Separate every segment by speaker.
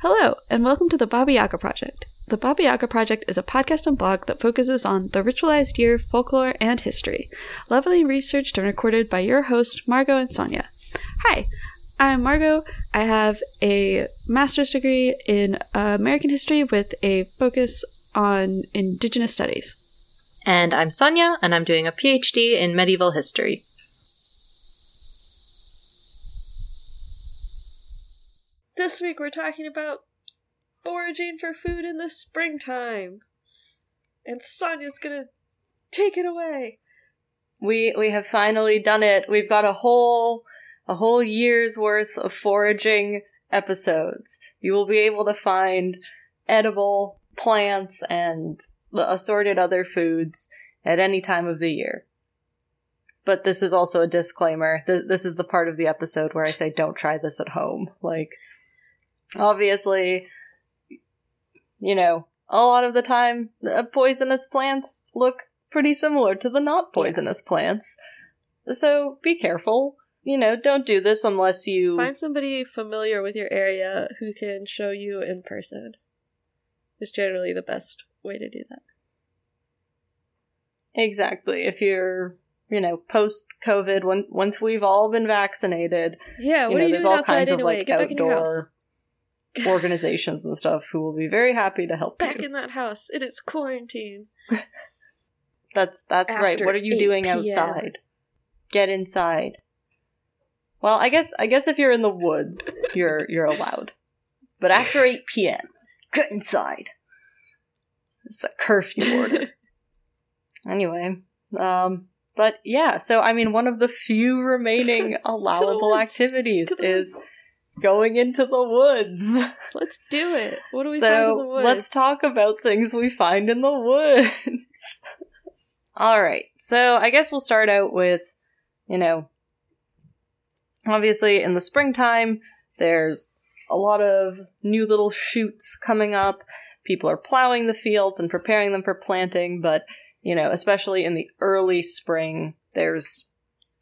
Speaker 1: Hello, and welcome to the Baba Yaga Project. The Baba Yaga Project is a podcast and blog that focuses on the ritualized year, folklore, and history, lovingly researched and recorded by your host, Margot and Sonya. Hi, I'm Margot. I have a master's degree in American history with a focus on Indigenous studies.
Speaker 2: And I'm Sonya, and I'm doing a PhD in medieval history.
Speaker 1: This week we're talking about foraging for food in the springtime. And Sonya's gonna take it away.
Speaker 2: We we have finally done it. We've got a whole a whole year's worth of foraging episodes. You will be able to find edible plants and assorted other foods at any time of the year. But this is also a disclaimer. Th- this is the part of the episode where I say don't try this at home. Like obviously, you know, a lot of the time, uh, poisonous plants look pretty similar to the not poisonous yeah. plants. So be careful. You know, don't do this unless you
Speaker 1: find somebody familiar with your area who can show you in person. Is generally the best way to do that.
Speaker 2: Exactly. If you're, you know, post COVID, when once we've all been vaccinated,
Speaker 1: yeah, you know, you
Speaker 2: there's all kinds of anyway? like
Speaker 1: Get
Speaker 2: outdoor organizations and stuff who will be very happy to help
Speaker 1: Back
Speaker 2: you.
Speaker 1: in that house. It is quarantine.
Speaker 2: That's that's
Speaker 1: After
Speaker 2: right. What are you doing
Speaker 1: p.m..
Speaker 2: outside? Get inside. Well, I guess I guess if you're in the woods, you're you're allowed. But after 8 p.m., get inside. It's a curfew order. anyway, um but yeah, so I mean one of the few remaining allowable activities is going into the woods.
Speaker 1: Let's do it. What do we
Speaker 2: so
Speaker 1: find in the woods?
Speaker 2: let's talk about things we find in the woods. All right. So I guess we'll start out with, you know, obviously in the springtime, there's a lot of new little shoots coming up. People are plowing the fields and preparing them for planting, but, you know, especially in the early spring, there's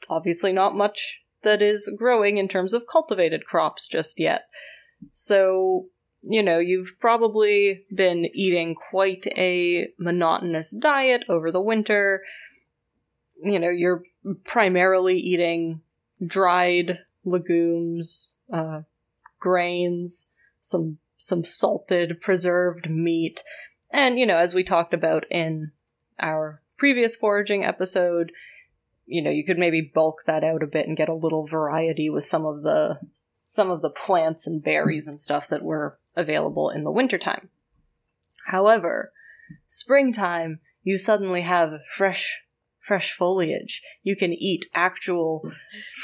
Speaker 2: obviously not much that is growing in terms of cultivated crops just yet. So, you know, you've probably been eating quite a monotonous diet over the winter. You know, you're primarily eating dried legumes, uh, grains, some some salted preserved meat. And, you know, as we talked about in our previous foraging episode, you know, you could maybe bulk that out a bit and get a little variety with some of the some of the plants and berries and stuff that were available in the wintertime. However, springtime, you suddenly have fresh fresh foliage. You can eat actual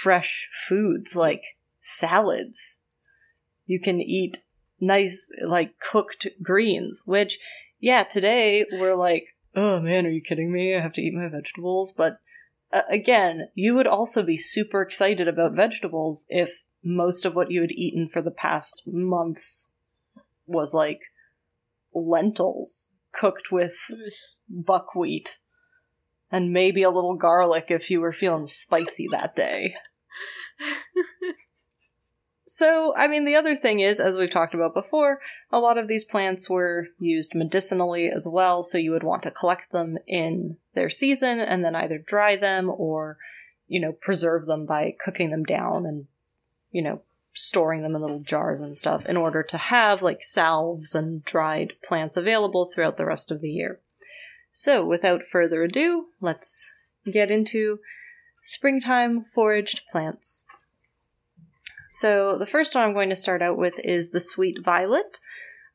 Speaker 2: fresh foods like salads. You can eat nice like cooked greens, which yeah, today we're like, "Oh man, are you kidding me? I have to eat my vegetables." But uh, again, you would also be super excited about vegetables if most of what you had eaten for the past months was like lentils cooked with buckwheat and maybe a little garlic if you were feeling spicy that day. So, I mean, the other thing is, as we've talked about before, a lot of these plants were used medicinally as well, so you would want to collect them in their season and then either dry them or, you know, preserve them by cooking them down and, you know, storing them in little jars and stuff in order to have like salves and dried plants available throughout the rest of the year. So, without further ado, let's get into springtime foraged plants. So the first one I'm going to start out with is the sweet violet.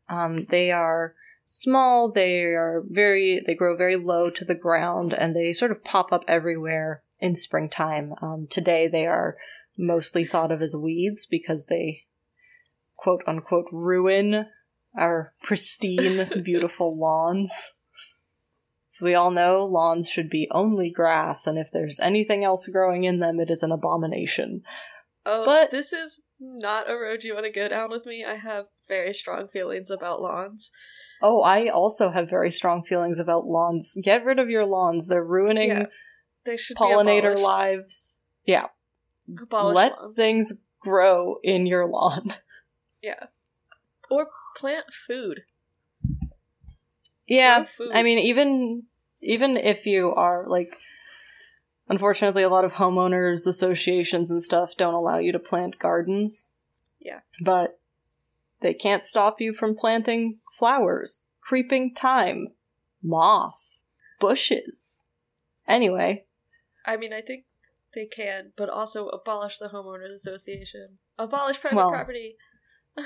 Speaker 2: Um, they are small. They are very. They grow very low to the ground, and they sort of pop up everywhere in springtime. Um, today they are mostly thought of as weeds because they quote unquote ruin our pristine, beautiful lawns. So we all know lawns should be only grass, and if there's anything else growing in them, it is an abomination.
Speaker 1: Oh,
Speaker 2: But-
Speaker 1: this is not a road you want to go down with me. I have very strong feelings about lawns.
Speaker 2: Oh, I also have very strong feelings about lawns. Get rid of your lawns. They're ruining
Speaker 1: Yeah, They should
Speaker 2: pollinator lives. Yeah.
Speaker 1: Abolish
Speaker 2: Let
Speaker 1: lawns.
Speaker 2: things grow in your lawn.
Speaker 1: Yeah. or plant food.
Speaker 2: Yeah,
Speaker 1: Grow food.
Speaker 2: I mean, even even if you are like, unfortunately, a lot of homeowners associations and stuff don't allow you to plant gardens.
Speaker 1: Yeah.
Speaker 2: but they can't stop you from planting flowers, creeping thyme, moss, bushes. Anyway,
Speaker 1: I mean, I think they can, but also abolish the homeowners association. Abolish private
Speaker 2: Well-
Speaker 1: property.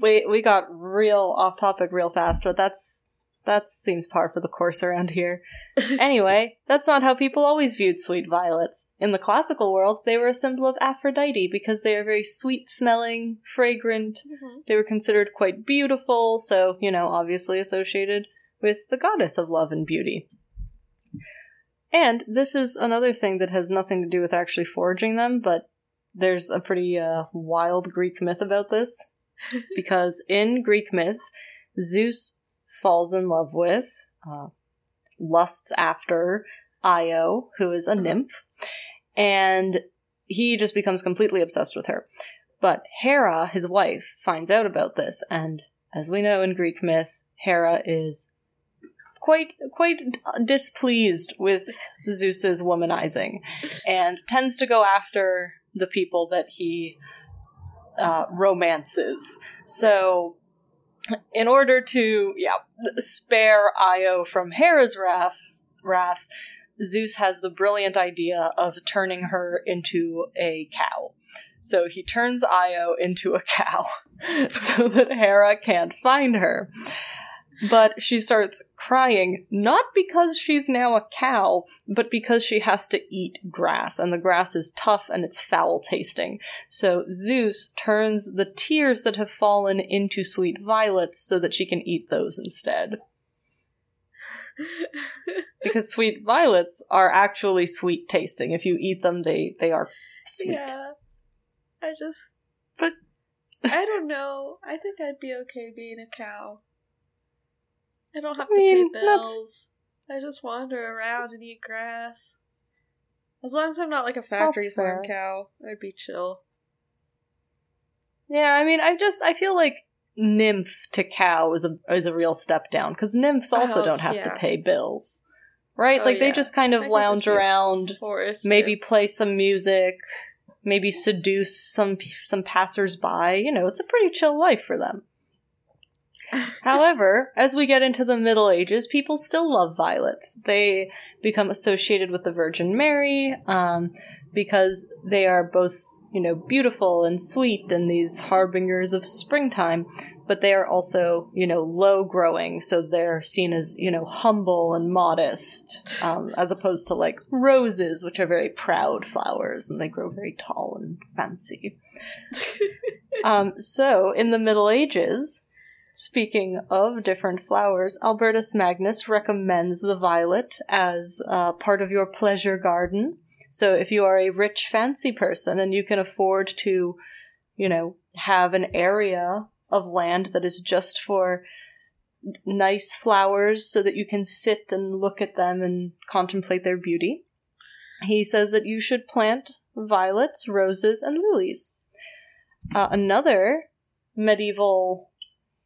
Speaker 2: we we got real off topic real fast, but that's that seems par for the course around here. anyway, that's not how people always viewed sweet violets. In the classical world, they were a symbol of Aphrodite because they are very sweet smelling, fragrant. They were considered quite beautiful, so, you know, obviously associated with the goddess of love and beauty. And this is another thing that has nothing to do with actually foraging them, but there's a pretty uh, wild Greek myth about this. because in Greek myth, Zeus falls in love with, uh, lusts after Io, who is a nymph, and he just becomes completely obsessed with her. But Hera, his wife, finds out about this, and as we know in Greek myth, Hera is quite quite displeased with Zeus's womanizing, and tends to go after the people that he uh, romances. So, in order to yeah spare Io from Hera's wrath, wrath, Zeus has the brilliant idea of turning her into a cow. So he turns Io into a cow so that Hera can't find her. But she starts crying, not because she's now a cow, but because she has to eat grass, and the grass is tough and it's foul tasting. So Zeus turns the tears that have fallen into sweet violets so that she can eat those instead. Because sweet violets are actually sweet tasting. If you eat them, they, they are sweet.
Speaker 1: Yeah. I just.
Speaker 2: But-
Speaker 1: I don't know. I think I'd be okay being a cow. I don't have
Speaker 2: I mean,
Speaker 1: to pay
Speaker 2: that's-
Speaker 1: bills. I just wander around and eat grass. As long as I'm not like a factory
Speaker 2: That's
Speaker 1: farm
Speaker 2: fair.
Speaker 1: cow, I'd be chill.
Speaker 2: Yeah, I mean, I just I feel like nymph to cow is a is a real step down because nymphs oh, also
Speaker 1: Oh,
Speaker 2: don't have to pay bills, right?
Speaker 1: Oh,
Speaker 2: like they just kind of
Speaker 1: could
Speaker 2: lounge
Speaker 1: just be a
Speaker 2: around, maybe play some music, maybe seduce some some passersby. You know, it's a pretty chill life for them. However, as we get into the Middle Ages, people still love violets. They become associated with the Virgin Mary um, because they are both, you know, beautiful and sweet and these harbingers of springtime, but they are also, you know, low growing, so they're seen as, you know, humble and modest, um, as opposed to like roses, which are very proud flowers and they grow very tall and fancy. Um, so, in the Middle Ages, speaking of different flowers, Albertus Magnus recommends the violet as uh, part of your pleasure garden. So, if you are a rich, fancy person and you can afford to, you know, have an area of land that is just for nice flowers so that you can sit and look at them and contemplate their beauty, he says that you should plant violets, roses, and lilies. Uh, another medieval,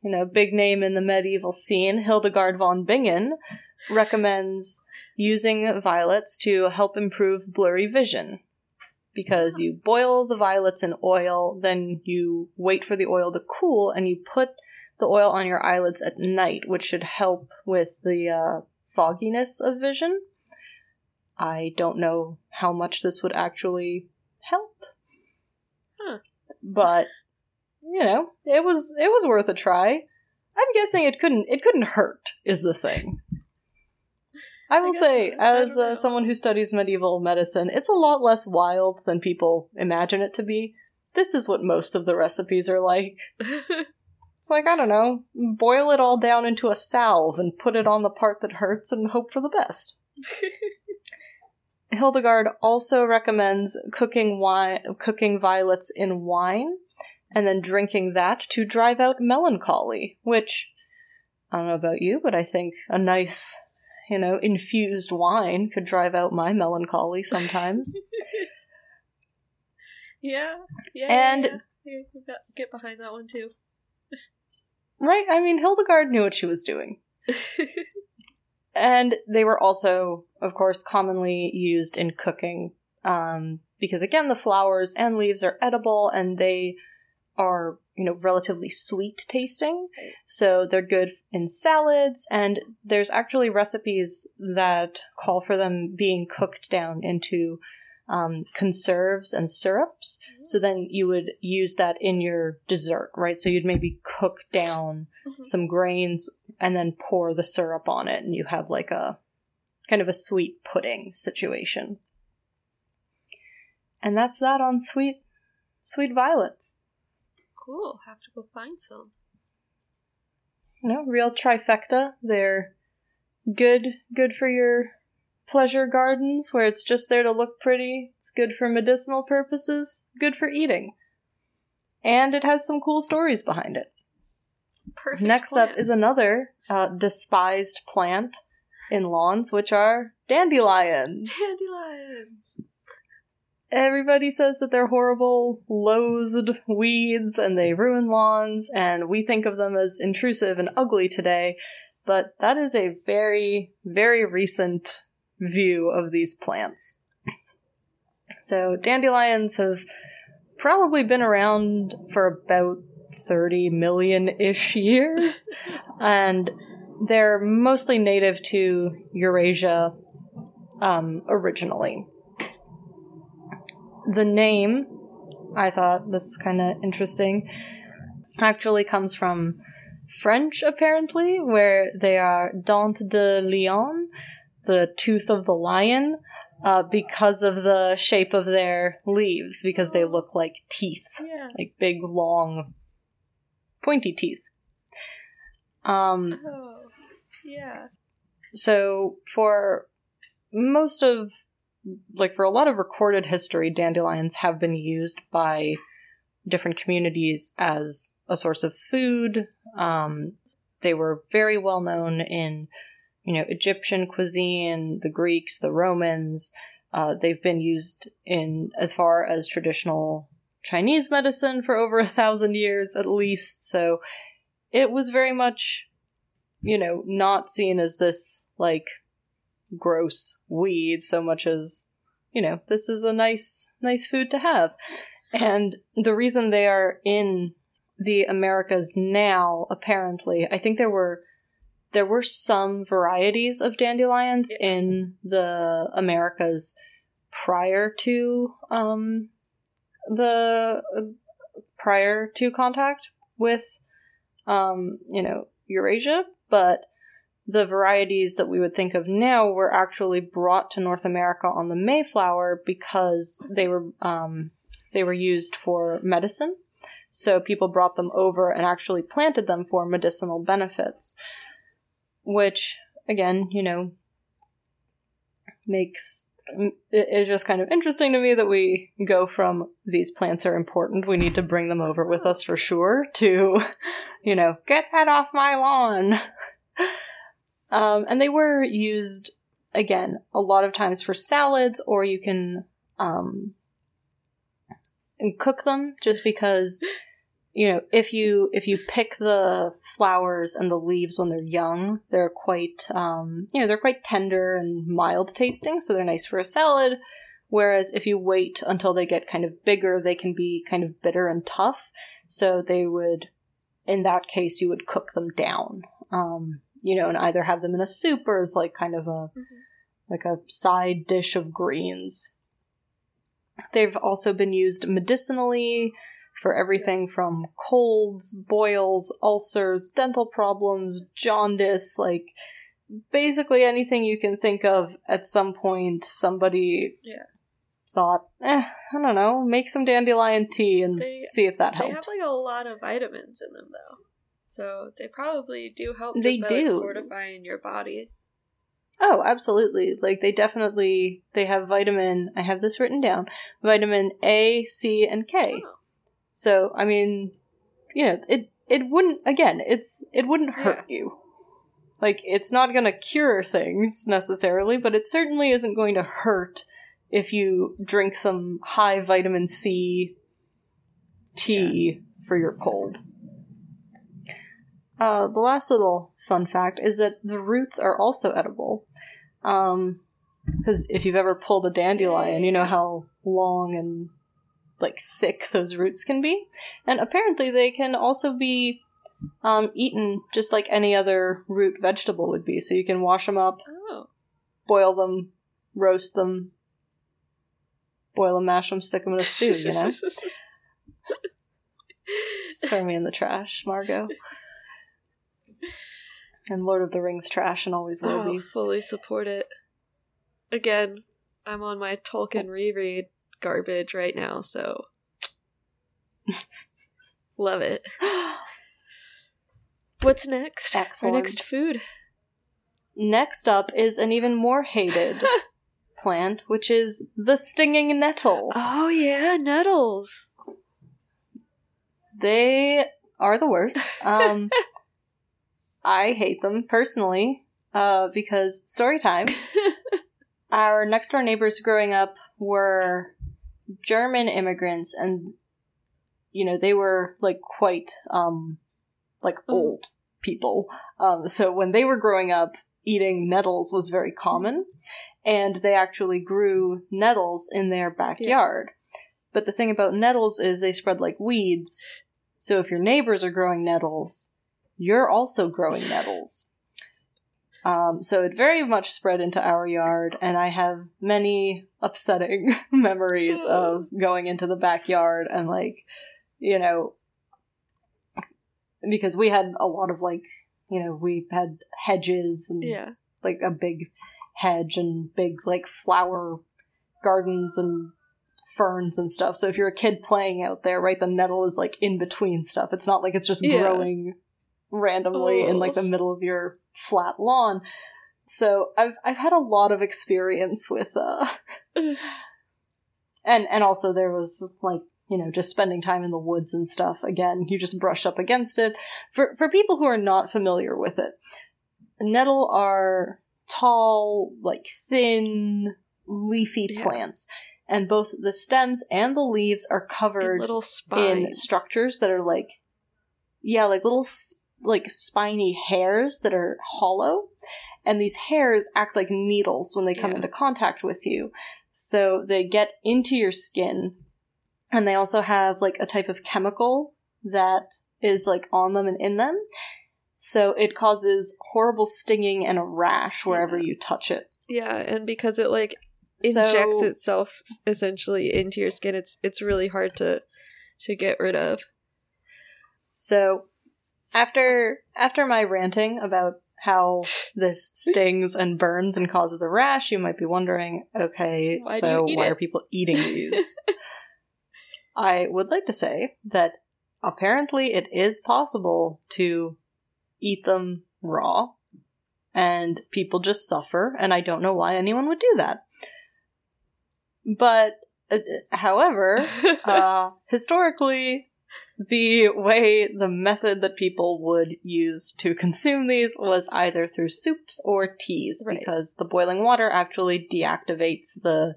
Speaker 2: you know, big name in the medieval scene, Hildegard von Bingen, recommends using violets to help improve blurry vision. Because you boil the violets in oil, then you wait for the oil to cool, and you put the oil on your eyelids at night, which should help with the uh, fogginess of vision. I don't know how much this would actually help.
Speaker 1: Huh.
Speaker 2: But you know, it was it was worth a try. I'm guessing it couldn't it couldn't hurt is the thing. I will
Speaker 1: guess
Speaker 2: say.
Speaker 1: I
Speaker 2: as uh, someone who studies medieval medicine, it's a lot less wild than people imagine it to be. This is what most of the recipes are like. It's like, I don't know, boil it all down into a salve and put it on the part that hurts and hope for the best. Hildegard also recommends cooking wine, cooking violets in wine, and then drinking that to drive out melancholy. Which I don't know about you, but I think a nice, you know, infused wine could drive out my melancholy sometimes.
Speaker 1: yeah, yeah,
Speaker 2: And-
Speaker 1: yeah, yeah. Yeah, get behind that one too.
Speaker 2: Right? I mean, Hildegard knew what she was doing. And they were also, of course, commonly used in cooking um, because, again, the flowers and leaves are edible and they are, you know, relatively sweet tasting. So they're good in salads. And there's actually recipes that call for them being cooked down into um, conserves and syrups. So then you would use that in your dessert, right? So you'd maybe cook down
Speaker 1: Mhm.
Speaker 2: some grains and then pour the syrup on it, and you have like a kind of a sweet pudding situation. And that's that on sweet, sweet violets.
Speaker 1: Cool. Have to go find some.
Speaker 2: No, real trifecta. They're good, good for your pleasure gardens where it's just there to look pretty. It's good for medicinal purposes. Good for eating. And it has some cool stories behind it.
Speaker 1: Perfect.
Speaker 2: Next
Speaker 1: plan.
Speaker 2: up is another uh, despised plant in lawns, which are dandelions.
Speaker 1: dandelions.
Speaker 2: Everybody says that they're horrible, loathed weeds and they ruin lawns, and we think of them as intrusive and ugly today, but that is a very, very recent view of these plants. So, dandelions have probably been around for about 30 million ish years, and they're mostly native to Eurasia um, originally the name, I thought this kind of interesting, actually comes from French, apparently, where they are dent de lion, the tooth of the lion, uh, because of the shape of their leaves, because they look like teeth,
Speaker 1: Yeah.
Speaker 2: like big, long, pointy teeth. Um,
Speaker 1: Oh. Yeah.
Speaker 2: so for most of like for a lot of recorded history dandelions have been used by different communities as a source of food. Um, they were very well known in you know egyptian cuisine the greeks the romans. Uh, they've been used in as far as traditional chinese medicine for over a thousand years at least. So it was very much you know not seen as this like gross weed so much as you know this is a nice nice food to have and the reason they are in the americas now apparently i think there were there were some varieties of dandelions
Speaker 1: Yeah.
Speaker 2: in the americas prior to um the prior to contact with um you know eurasia but the varieties that we would think of now were actually brought to North America on the Mayflower because they were um, they were used for medicine. So people brought them over and actually planted them for medicinal benefits, which again, you know, makes it is just kind of interesting to me that we go from these plants are important we need to bring them over with us for sure to you know get that off my lawn um, and they were used again a lot of times for salads or you can um, cook them just because you know if you if you pick the flowers and the leaves when they're young they're quite um, you know they're quite tender and mild tasting so they're nice for a salad. Whereas if you wait until they get kind of bigger they can be kind of bitter and tough. So they would in that case you would cook them down. Um, you know and either have them in a soup or as like kind of a like a side dish of greens they've also been used medicinally for everything from colds, boils, ulcers, dental problems, jaundice, like basically anything you can think of at some point somebody
Speaker 1: Yeah.
Speaker 2: thought, eh, I don't know, make some dandelion tea and
Speaker 1: They-
Speaker 2: see if that helps.
Speaker 1: They have like a lot of vitamins in them though. So they probably do help
Speaker 2: They
Speaker 1: by, like,
Speaker 2: do.
Speaker 1: fortifying your body.
Speaker 2: Oh, absolutely. Like they definitely they have vitamin I have this written down. Vitamin A, C, and K.
Speaker 1: Oh.
Speaker 2: So, I mean, you know, it it wouldn't again, it's it wouldn't hurt you. Like it's not going to cure things necessarily, but it certainly isn't going to hurt if you drink some high vitamin C tea for your cold. Uh, the last little fun fact is that the roots are also edible. Um, because if you've ever pulled a dandelion, you know how long and like thick those roots can be, and apparently they can also be um, eaten just like any other root vegetable would be. So you can wash them up,
Speaker 1: Oh.
Speaker 2: boil them, roast them, boil them, mash them, stick them in a stew. You know, throw me in the trash, Margot. And Lord of the Rings trash, and always will
Speaker 1: oh,
Speaker 2: be.
Speaker 1: fully support it. Again, I'm on my Tolkien reread garbage right now, so love it. What's next?
Speaker 2: Excellent.
Speaker 1: Our next food.
Speaker 2: Next up is an even more hated plant, which is the stinging nettle.
Speaker 1: Oh yeah, nettles.
Speaker 2: They are the worst. Um, I hate them personally uh, because story time. Our next door neighbors growing up were German immigrants, and you know they were like quite um, like
Speaker 1: Mhm.
Speaker 2: old people. Um, so when they were growing up, eating nettles was very common, and they actually grew nettles in their backyard. But the thing about nettles is they spread like weeds. So if your neighbors are growing nettles, you're also growing nettles. Um, so it very much spread into our yard, and I have many upsetting memories of going into the backyard and like, you know, because we had a lot of like, you know, we had hedges and
Speaker 1: Yeah.
Speaker 2: like a big hedge and big like flower gardens and ferns and stuff. So if you're a kid playing out there, right, the nettle is like in between stuff. It's not like it's just
Speaker 1: Yeah.
Speaker 2: growing randomly in like the middle of your flat lawn. So I've I've had a lot of experience with uh and and also there was like you know just spending time in the woods and stuff again you just brush up against it for for people who are not familiar with it nettle are tall like thin leafy
Speaker 1: Yeah.
Speaker 2: plants and both the stems and the leaves are covered
Speaker 1: little
Speaker 2: in structures that are like yeah like little like spiny hairs that are hollow and these hairs act like needles when they come
Speaker 1: Yeah.
Speaker 2: into contact with you so they get into your skin and they also have like a type of chemical that is like on them and in them so it causes horrible stinging and a rash wherever
Speaker 1: Yeah.
Speaker 2: you touch it
Speaker 1: Yeah, and because it like injects
Speaker 2: so,
Speaker 1: itself essentially into your skin, it's it's really hard to to get rid of.
Speaker 2: So after after my ranting about how this stings and burns and causes a rash, you might be wondering, okay,
Speaker 1: Why
Speaker 2: so why
Speaker 1: it?
Speaker 2: are people eating these? I would like to say that apparently it is possible to eat them raw and people just suffer and I don't know why anyone would do that. But uh, however, uh, historically, the way, the method that people would use to consume these was either through soups or teas,
Speaker 1: Right.
Speaker 2: because the boiling water actually deactivates the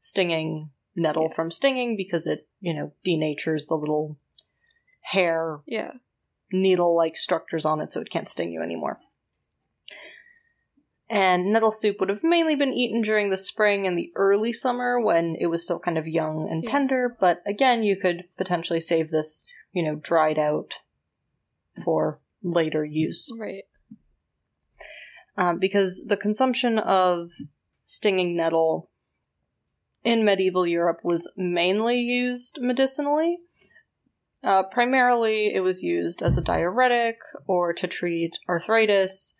Speaker 2: stinging nettle
Speaker 1: Yeah.
Speaker 2: from stinging because it, you know, denatures the little hair
Speaker 1: yeah.
Speaker 2: needle like structures on it so it can't sting you anymore. And nettle soup would have mainly been eaten during the spring and the early summer when it was still kind of young and
Speaker 1: Yeah.
Speaker 2: tender, but again, you could potentially save this, you know, dried out for later use.
Speaker 1: Right.
Speaker 2: Um, because the consumption of stinging nettle in medieval Europe was mainly used medicinally. Uh, primarily, it was used as a diuretic or to treat arthritis,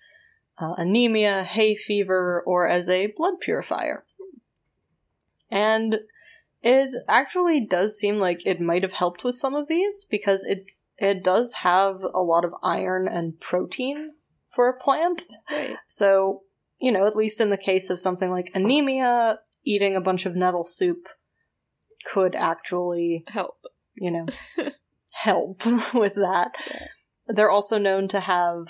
Speaker 2: uh, anemia, hay fever, or as a blood purifier. And it actually does seem like it might have helped with some of these because it it does have a lot of iron and protein for a plant.
Speaker 1: Right.
Speaker 2: So, you know, at least in the case of something like anemia, eating a bunch of nettle soup could actually,
Speaker 1: Help.
Speaker 2: you know, help with that. They're also known to have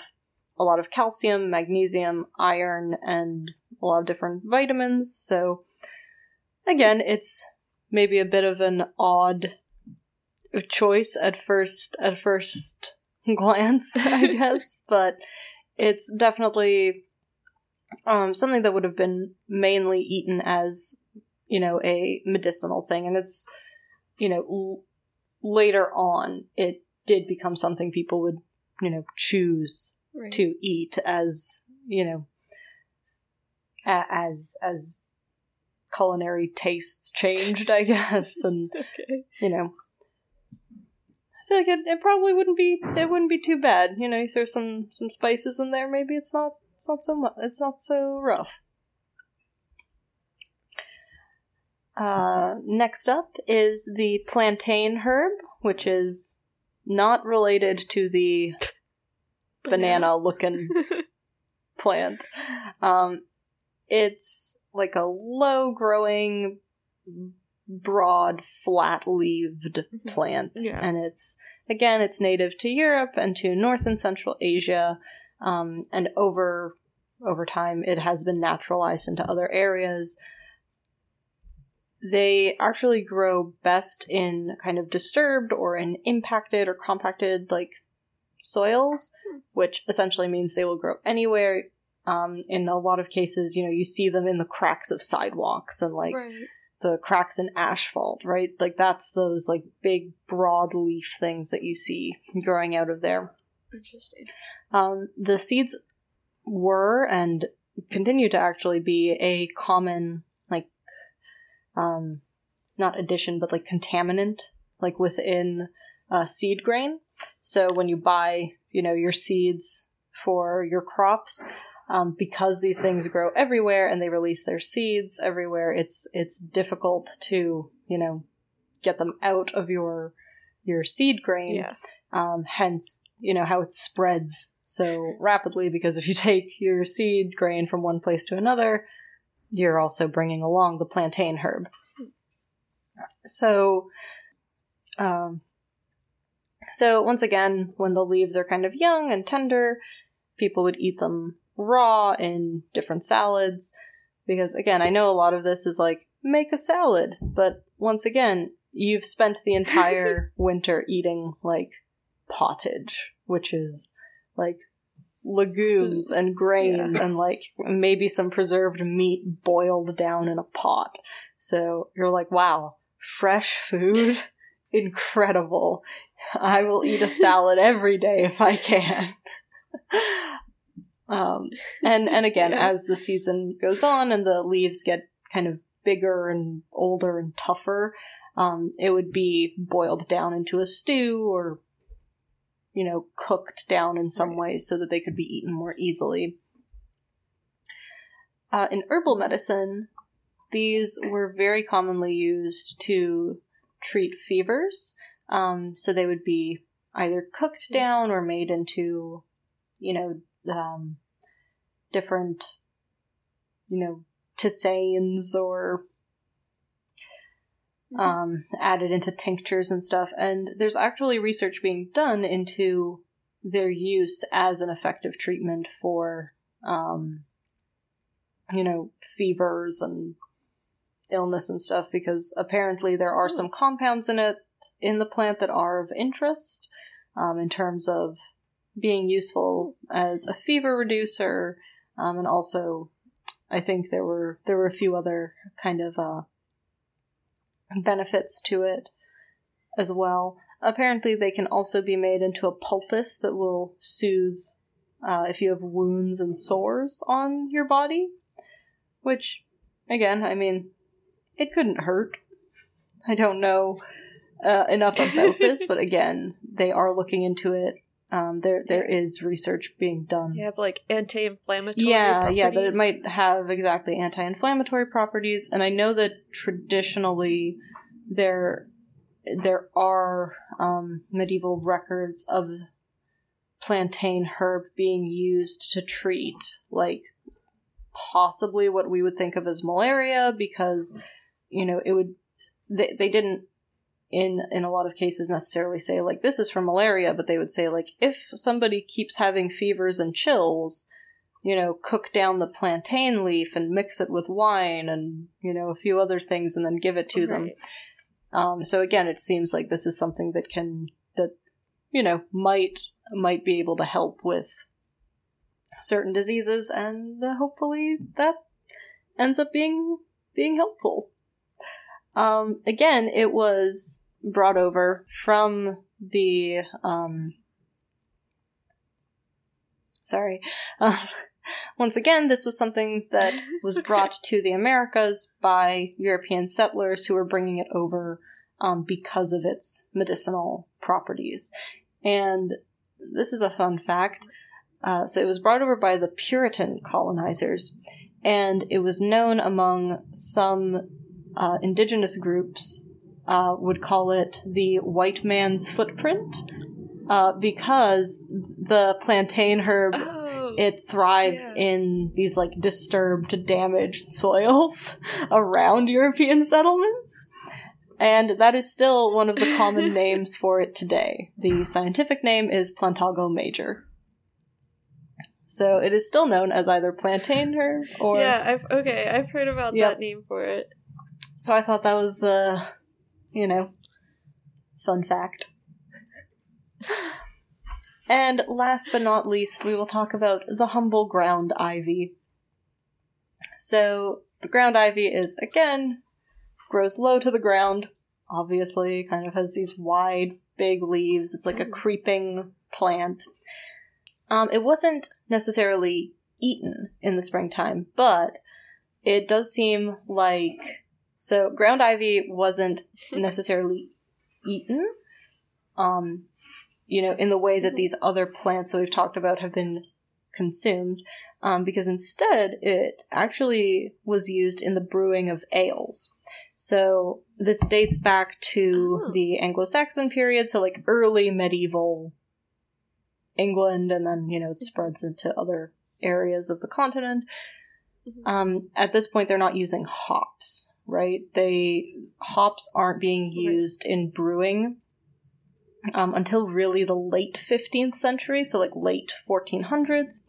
Speaker 2: a lot of calcium, magnesium, iron, and a lot of different vitamins. So, again, it's maybe a bit of an odd choice at first at first glance, I guess, but it's definitely um, something that would have been mainly eaten as, you know, a medicinal thing. And it's, you know, l- later on, it did become something people would, you know, choose
Speaker 1: Right.
Speaker 2: to eat as, you know, as, as culinary tastes changed, I guess. And,
Speaker 1: Okay.
Speaker 2: you know, I feel like it, it probably wouldn't be it wouldn't be too bad. You know, you throw some some spices in there, maybe it's not it's not so much it's not so rough. Uh, next up is the plantain herb, which is not related to the banana looking plant. Um, it's like a low growing, broad, flat leaved plant.
Speaker 1: Yeah.
Speaker 2: And it's, again, it's native to Europe and to North and Central Asia. Um, and over, over time, it has been naturalized into other areas. They actually grow best in kind of disturbed or in impacted or compacted, like soils, which essentially means they will grow anywhere. Um, in a lot of cases, you know, you see them in the cracks of sidewalks and like
Speaker 1: right.
Speaker 2: the cracks in asphalt, right? Like that's those like big broad leaf things that you see growing out of there.
Speaker 1: Interesting.
Speaker 2: Um, the seeds were and continue to actually be a common like um not addition but like contaminant like within uh, seed grain. So when you buy, you know, your seeds for your crops, um, because these things grow everywhere and they release their seeds everywhere, it's it's difficult to you know get them out of your your seed grain.
Speaker 1: Yeah.
Speaker 2: Um, hence, you know how it spreads so rapidly because if you take your seed grain from one place to another, you're also bringing along the plantain herb. So, um, so once again, when the leaves are kind of young and tender, people would eat them raw in different salads. Because again, I know a lot of this is like make a salad, but once again, you've spent the entire winter eating like pottage, which is like legumes mm. and grains and like maybe some preserved meat boiled down in a pot. So you're like, wow, fresh food, incredible. I will eat a salad every day if I can. um, and and again,
Speaker 1: Yeah.
Speaker 2: as the season goes on and the leaves get kind of bigger and older and tougher, um, it would be boiled down into a stew or you know cooked down in some ways so that they could be eaten more easily. Uh, in herbal medicine, these were very commonly used to treat fevers. Um, so they would be either cooked down or made into, you know, um, different, you know, tisanes or um, added into tinctures and stuff. And there's actually research being done into their use as an effective treatment for, um, you know, fevers and illness and stuff because apparently there are some compounds in it in the plant that are of interest um, in terms of being useful as a fever reducer um, and also I think there were there were a few other kind of uh, benefits to it as well. Apparently, they can also be made into a poultice that will soothe uh, if you have wounds and sores on your body. Which, again, I mean, it couldn't hurt. I don't know uh, enough about this, but again, they are looking into it. Um, there, there is research being done.
Speaker 1: You have like anti-inflammatory.
Speaker 2: Yeah, yeah, that it might have exactly anti-inflammatory properties, and I know that traditionally there there are um, medieval records of plantain herb being used to treat like possibly what we would think of as malaria because you know it would they, they didn't in in a lot of cases necessarily say like this is for malaria but they would say like if somebody keeps having fevers and chills you know cook down the plantain leaf and mix it with wine and you know a few other things and then give it to them um, so again, it seems like this is something that can that you know might might be able to help with certain diseases, and uh, hopefully that ends up being being helpful. Um, again, it was brought over from the um, sorry. Um, once again, this was something that was brought to the Americas by European settlers who were bringing it over um, because of its medicinal properties. And this is a fun fact. Uh, so it was brought over by the Puritan colonizers, and it was known among some uh, indigenous groups uh, would call it the white man's footprint uh, because the plantain herb
Speaker 1: Oh.
Speaker 2: it thrives
Speaker 1: Yeah.
Speaker 2: in these like disturbed, damaged soils around European settlements. And that is still one of the common names for it today. The scientific name is Plantago major. So it is still known as either plantain herb or.
Speaker 1: yeah, I've okay, I've heard about
Speaker 2: Yep.
Speaker 1: that name for it.
Speaker 2: So I thought that was, uh, you know, fun fact. And last but not least, we will talk about the humble ground ivy. So, the ground ivy is, again, grows low to the ground, obviously, kind of has these wide, big leaves. It's like a creeping plant. Um, it wasn't necessarily eaten in the springtime, but it does seem like. So, ground ivy wasn't necessarily eaten. Um, you know, in the way that these other plants that we've talked about have been consumed, um, because instead it actually was used in the brewing of ales. So this dates back to
Speaker 1: Oh.
Speaker 2: the Anglo-Saxon period, so like early medieval England, and then you know it spreads into other areas of the continent.
Speaker 1: Mhm.
Speaker 2: Um, at this point, they're not using hops, right? They hops aren't being
Speaker 1: Right.
Speaker 2: used in brewing um, until really the late 15th century, so like late 1400s,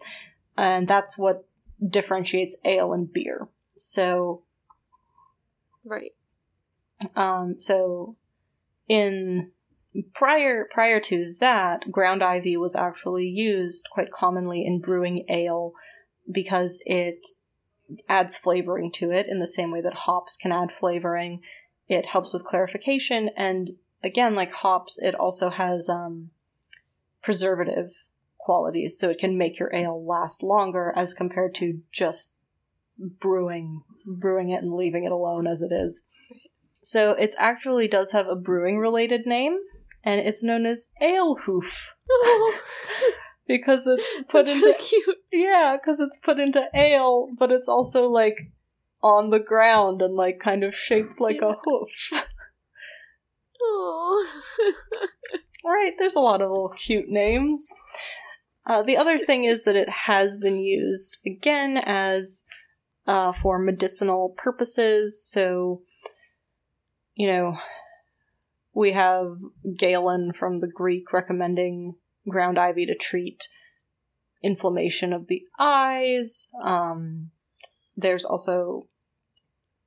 Speaker 2: and that's what differentiates ale and beer. So,
Speaker 1: Right.
Speaker 2: um, so in prior prior to that, ground ivy was actually used quite commonly in brewing ale because it adds flavoring to it in the same way that hops can add flavoring. It helps with clarification, and again, like hops, it also has um, preservative qualities, so it can make your ale last longer as compared to just brewing brewing it and leaving it alone as it is. So it actually does have a brewing related name, and it's known as ale hoof because it's put into
Speaker 1: really cute.
Speaker 2: yeah, because it's put into ale, but it's also like on the ground and like kind of shaped like
Speaker 1: Yeah.
Speaker 2: a hoof.
Speaker 1: Oh.
Speaker 2: Right, there's a lot of little cute names. Uh, the other thing is that it has been used again as uh, for medicinal purposes. So, you know, we have Galen from the Greek recommending ground ivy to treat inflammation of the eyes. Um, there's also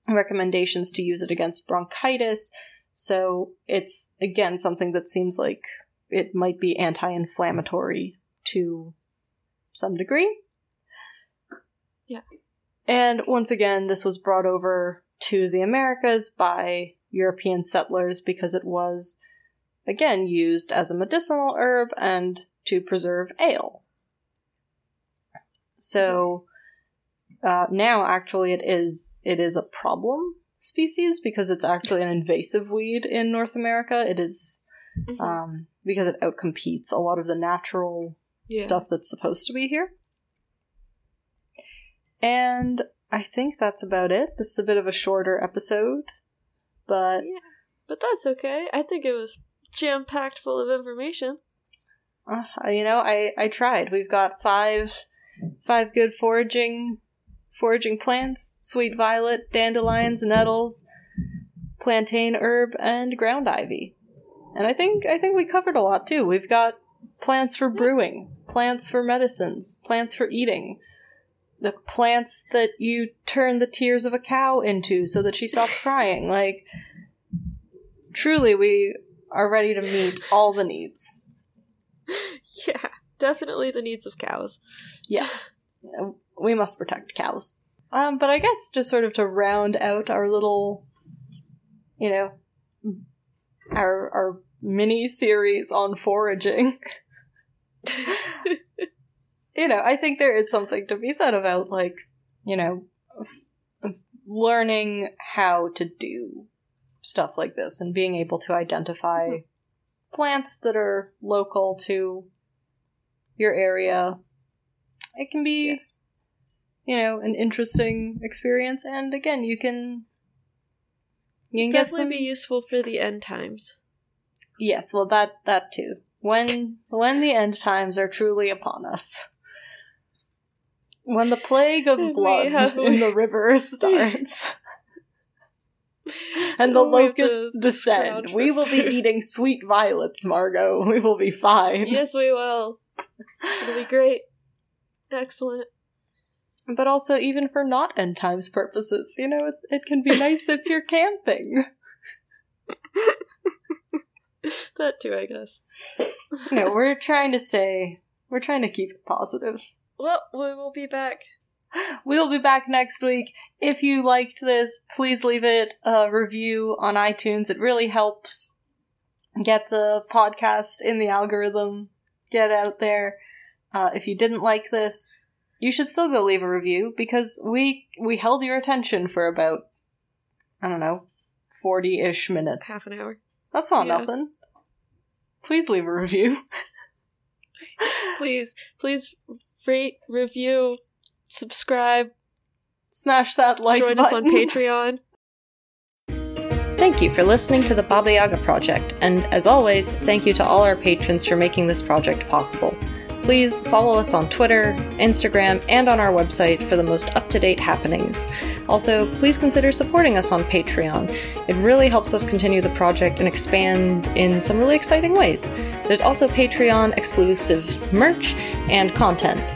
Speaker 2: recommendations to use it against bronchitis. So it's again something that seems like it might be anti-inflammatory to some degree.
Speaker 1: Yeah.
Speaker 2: And once again, this was brought over to the Americas by European settlers because it was again used as a medicinal herb and to preserve ale. So uh, now actually it is it is a problem species because it's actually an invasive weed in North America. It is
Speaker 1: Mhm.
Speaker 2: um, because it outcompetes a lot of the natural
Speaker 1: yeah.
Speaker 2: stuff that's supposed to be here. And I think that's about it. This is a bit of a shorter episode, but
Speaker 1: Yeah. But that's okay. I think it was jam packed full of information.
Speaker 2: uh, you know, I I tried. We've got five five good foraging foraging plants: sweet violet, dandelions, nettles, plantain herb, and ground ivy. And I think I think we covered a lot too. We've got plants for brewing, plants for medicines, plants for eating. The plants that you turn the tears of a cow into so that she stops crying. Like truly we are ready to meet all the needs.
Speaker 1: yeah, definitely the needs of cows.
Speaker 2: Yes, we must protect cows. Um, but I guess just sort of to round out our little, you know, our our mini series on foraging. you know, I think there is something to be said about like, you know, learning how to do stuff like this and being able to identify
Speaker 1: Mhm.
Speaker 2: plants that are local to your area. It can be
Speaker 1: Yeah.
Speaker 2: you know, an interesting experience and again, you can you can get
Speaker 1: Definitely
Speaker 2: some
Speaker 1: be useful for the end times.
Speaker 2: Yes, well that that too. When when the end times are truly upon us. When the plague of
Speaker 1: we
Speaker 2: blood in the river starts and the locusts descend, we will be eating sweet violets, Margot. We will be fine.
Speaker 1: yes, we will. It'll be great. Excellent.
Speaker 2: But also even for not end times purposes, you know, it, it can be nice if you're camping.
Speaker 1: That too, I guess.
Speaker 2: No, we're trying to stay we're trying to keep it positive.
Speaker 1: Well, we will be back.
Speaker 2: We will be back next week. If you liked this, please leave it a review on iTunes. It really helps get the podcast in the algorithm, get out there. Uh, if you didn't like this, you should still go leave a review because we we held your attention for about I don't know forty ish minutes.
Speaker 1: Half an hour.
Speaker 2: That's not
Speaker 1: yeah.
Speaker 2: nothing. Please leave a review.
Speaker 1: Please, please rate, review, subscribe,
Speaker 2: Smash that like
Speaker 1: join us on. Patreon.
Speaker 2: Thank you for listening to the Baba Yaga Project, and as always, thank you to all our patrons for making this project possible. Please follow us on Twitter, Instagram, and on our website for the most up to date happenings. Also, please consider supporting us on Patreon. It really helps us continue the project and expand in some really exciting ways. There's also Patreon exclusive merch and content.